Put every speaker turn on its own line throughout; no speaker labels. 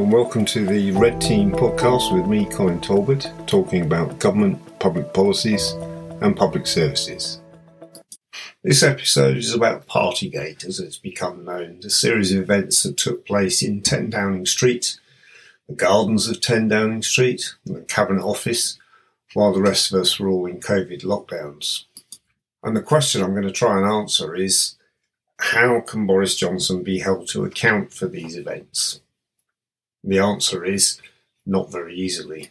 And welcome to the Red Team podcast with me, Colin Talbot, talking about government, public policies, and public services. This episode is about Partygate, as it's become known, the series of events that took place in 10 Downing Street, the gardens of 10 Downing Street, the Cabinet Office, while the rest of us were all in COVID lockdowns. And the question I'm going to try and answer is how can Boris Johnson be held to account for these events? The answer is not very easily.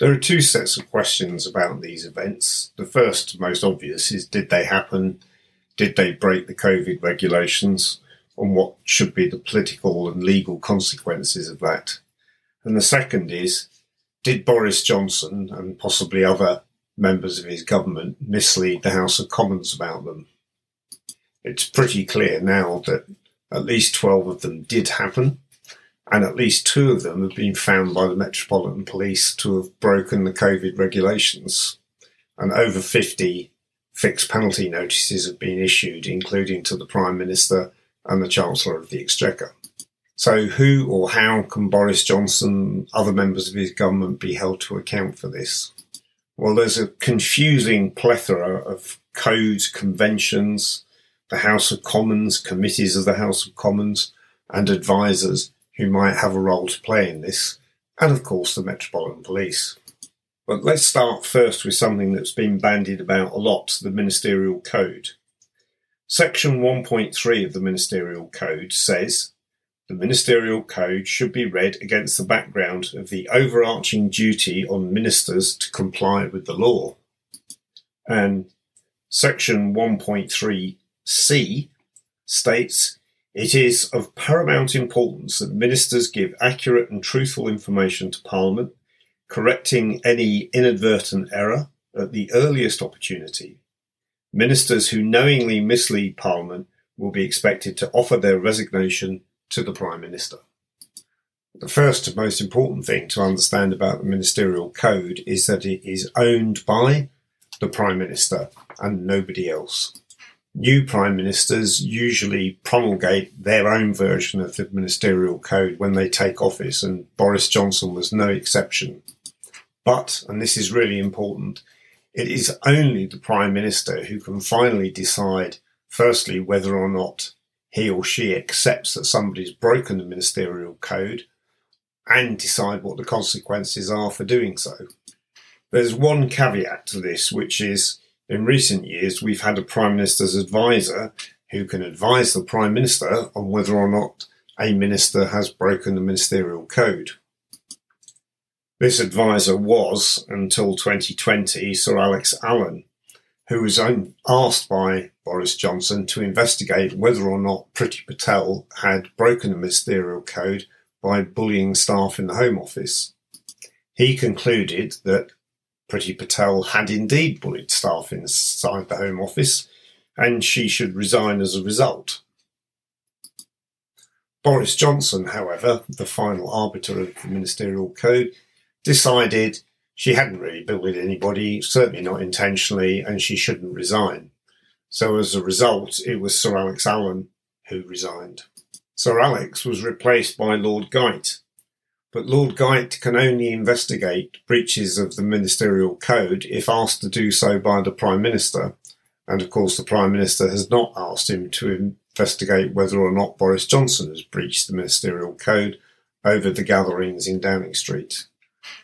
There are two sets of questions about these events. The first, most obvious, is did they happen? Did they break the COVID regulations? And what should be the political and legal consequences of that? And the second is did Boris Johnson and possibly other members of his government mislead the House of Commons about them? It's pretty clear now that at least 12 of them did happen and at least two of them have been found by the Metropolitan Police to have broken the COVID regulations. And over 50 fixed penalty notices have been issued, including to the Prime Minister and the Chancellor of the Exchequer. So, who or how can Boris Johnson, other members of his government, be held to account for this? Well, there's a confusing plethora of codes, conventions, the House of Commons, committees of the House of Commons, and advisors who might have a role to play in this, and of course the Metropolitan Police. But let's start first with something that's been bandied about a lot the Ministerial Code. Section 1.3 of the Ministerial Code says the Ministerial Code should be read against the background of the overarching duty on ministers to comply with the law. And Section 1.3c states it is of paramount importance that ministers give accurate and truthful information to Parliament, correcting any inadvertent error at the earliest opportunity. Ministers who knowingly mislead Parliament will be expected to offer their resignation to the Prime Minister. The first and most important thing to understand about the Ministerial Code is that it is owned by the Prime Minister and nobody else new prime ministers usually promulgate their own version of the ministerial code when they take office, and Boris Johnson was no exception. But, and this is really important, it is only the prime minister who can finally decide, firstly, whether or not he or she accepts that somebody's broken the ministerial code and decide what the consequences are for doing so. There's one caveat to this, which is in recent years, we've had a Prime Minister's advisor who can advise the Prime Minister on whether or not a minister has broken the ministerial code. This advisor was, until 2020, Sir Alex Allan, who was asked by Boris Johnson to investigate whether or not Priti Patel had broken the ministerial code by bullying staff in the Home Office. He concluded that Priti Patel had indeed bullied staff inside the Home Office, and she should resign as a result. Boris Johnson, however, the final arbiter of the ministerial code, decided she hadn't really bullied anybody, certainly not intentionally, and she shouldn't resign. So as a result, it was Sir Alex Allan who resigned. Sir Alex was replaced by Lord Geidt, but Lord Geidt can only investigate breaches of the ministerial code if asked to do so by the Prime Minister. And of course, the Prime Minister has not asked him to investigate whether or not Boris Johnson has breached the ministerial code over the gatherings in Downing Street.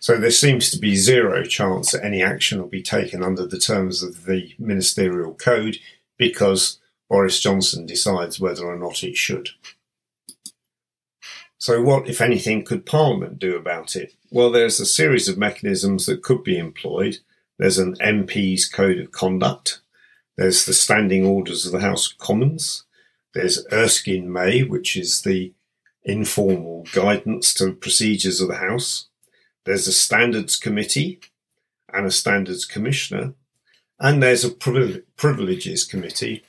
So there seems to be zero chance that any action will be taken under the terms of the ministerial code because Boris Johnson decides whether or not it should. So, what, if anything, could Parliament do about it? Well, there's a series of mechanisms that could be employed. There's an MP's Code of Conduct. There's the Standing Orders of the House of Commons. There's Erskine May, which is the informal guidance to procedures of the House. There's a Standards Committee and a Standards Commissioner. And there's a Privileges Committee.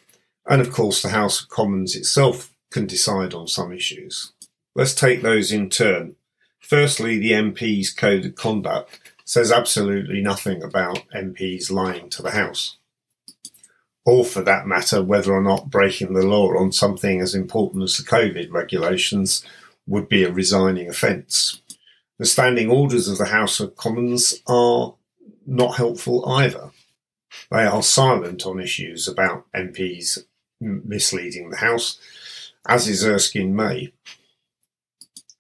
And of course, the House of Commons itself can decide on some issues. Let's take those in turn. Firstly, the MP's Code of Conduct says absolutely nothing about MPs lying to the House. Or for that matter, whether or not breaking the law on something as important as the COVID regulations would be a resigning offence. The standing orders of the House of Commons are not helpful either. They are silent on issues about MPs misleading the House, as is Erskine May,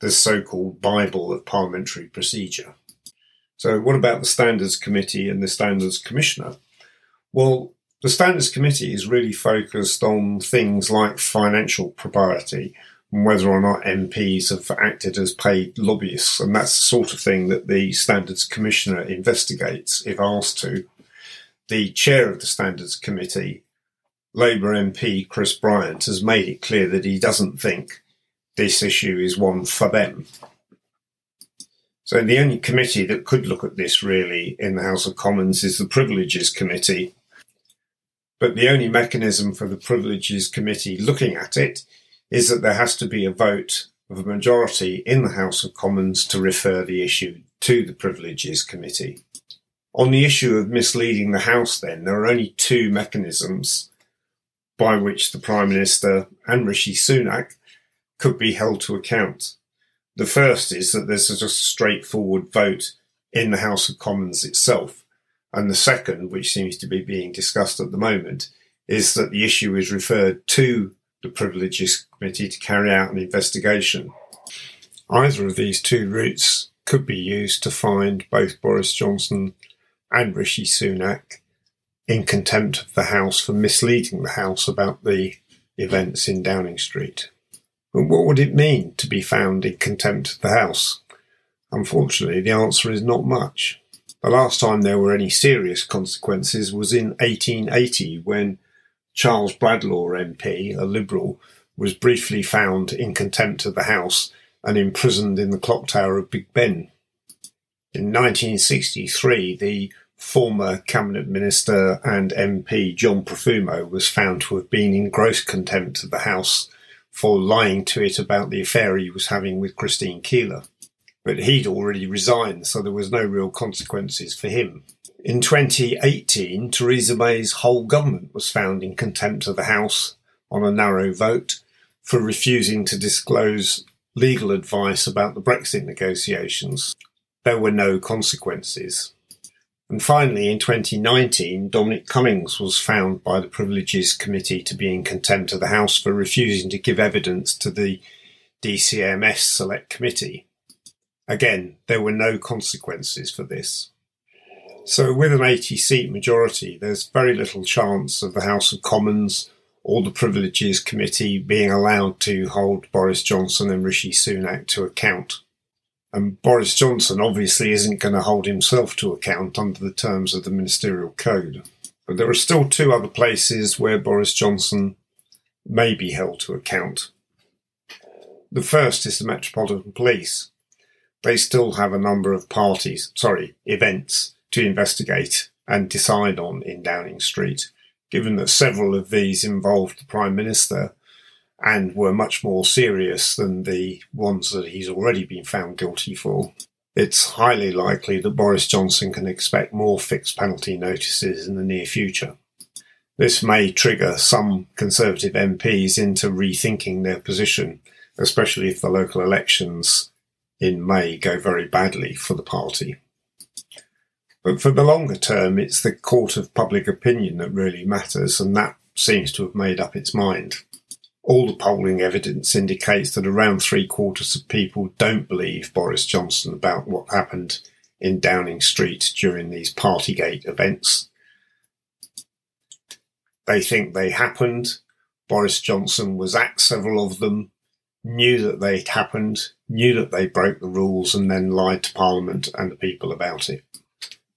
the so called Bible of parliamentary procedure. So, what about the Standards Committee and the Standards Commissioner? Well, the Standards Committee is really focused on things like financial propriety and whether or not MPs have acted as paid lobbyists. And that's the sort of thing that the Standards Commissioner investigates if asked to. The chair of the Standards Committee, Labour MP Chris Bryant, has made it clear that he doesn't think this issue is one for them. So the only committee that could look at this really in the House of Commons is the Privileges Committee. But the only mechanism for the Privileges Committee looking at it is that there has to be a vote of a majority in the House of Commons to refer the issue to the Privileges Committee. On the issue of misleading the House, then, there are only two mechanisms by which the Prime Minister and Rishi Sunak could be held to account. The first is that there's just a straightforward vote in the House of Commons itself. And the second, which seems to be being discussed at the moment, is that the issue is referred to the Privileges Committee to carry out an investigation. Either of these two routes could be used to find both Boris Johnson and Rishi Sunak in contempt of the House for misleading the House about the events in Downing Street. What would it mean to be found in contempt of the House? Unfortunately, the answer is not much. The last time there were any serious consequences was in 1880 when Charles Bradlaugh MP, a Liberal, was briefly found in contempt of the House and imprisoned in the clock tower of Big Ben. In 1963, the former Cabinet Minister and MP John Profumo was found to have been in gross contempt of the House for lying to it about the affair he was having with Christine Keeler. But he'd already resigned, so there was no real consequences for him. In 2018, Theresa May's whole government was found in contempt of the House on a narrow vote for refusing to disclose legal advice about the Brexit negotiations. There were no consequences. And finally, in 2019, Dominic Cummings was found by the Privileges Committee to be in contempt of the House for refusing to give evidence to the DCMS Select Committee. Again, there were no consequences for this. So, with an 80 seat majority, there's very little chance of the House of Commons or the Privileges Committee being allowed to hold Boris Johnson and Rishi Sunak to account. And Boris Johnson obviously isn't going to hold himself to account under the terms of the ministerial code. But there are still two other places where Boris Johnson may be held to account. The first is the Metropolitan Police. They still have a number of parties, sorry, events to investigate and decide on in Downing Street, given that several of these involved the Prime Minister and were much more serious than the ones that he's already been found guilty for. It's highly likely that Boris Johnson can expect more fixed penalty notices in the near future. This may trigger some Conservative MPs into rethinking their position, especially if the local elections in May go very badly for the party. But for the longer term, it's the court of public opinion that really matters, and that seems to have made up its mind all the polling evidence indicates that around three quarters of people don't believe Boris Johnson about what happened in Downing Street during these Partygate events. They think they happened. Boris Johnson was at several of them, knew that they'd happened, knew that they broke the rules, and then lied to Parliament and the people about it.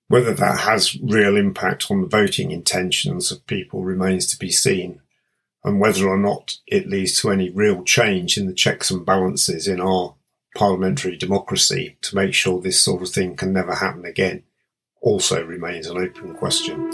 Whether that has real impact on the voting intentions of people remains to be seen and whether or not it leads to any real change in the checks and balances in our parliamentary democracy to make sure this sort of thing can never happen again also remains an open question.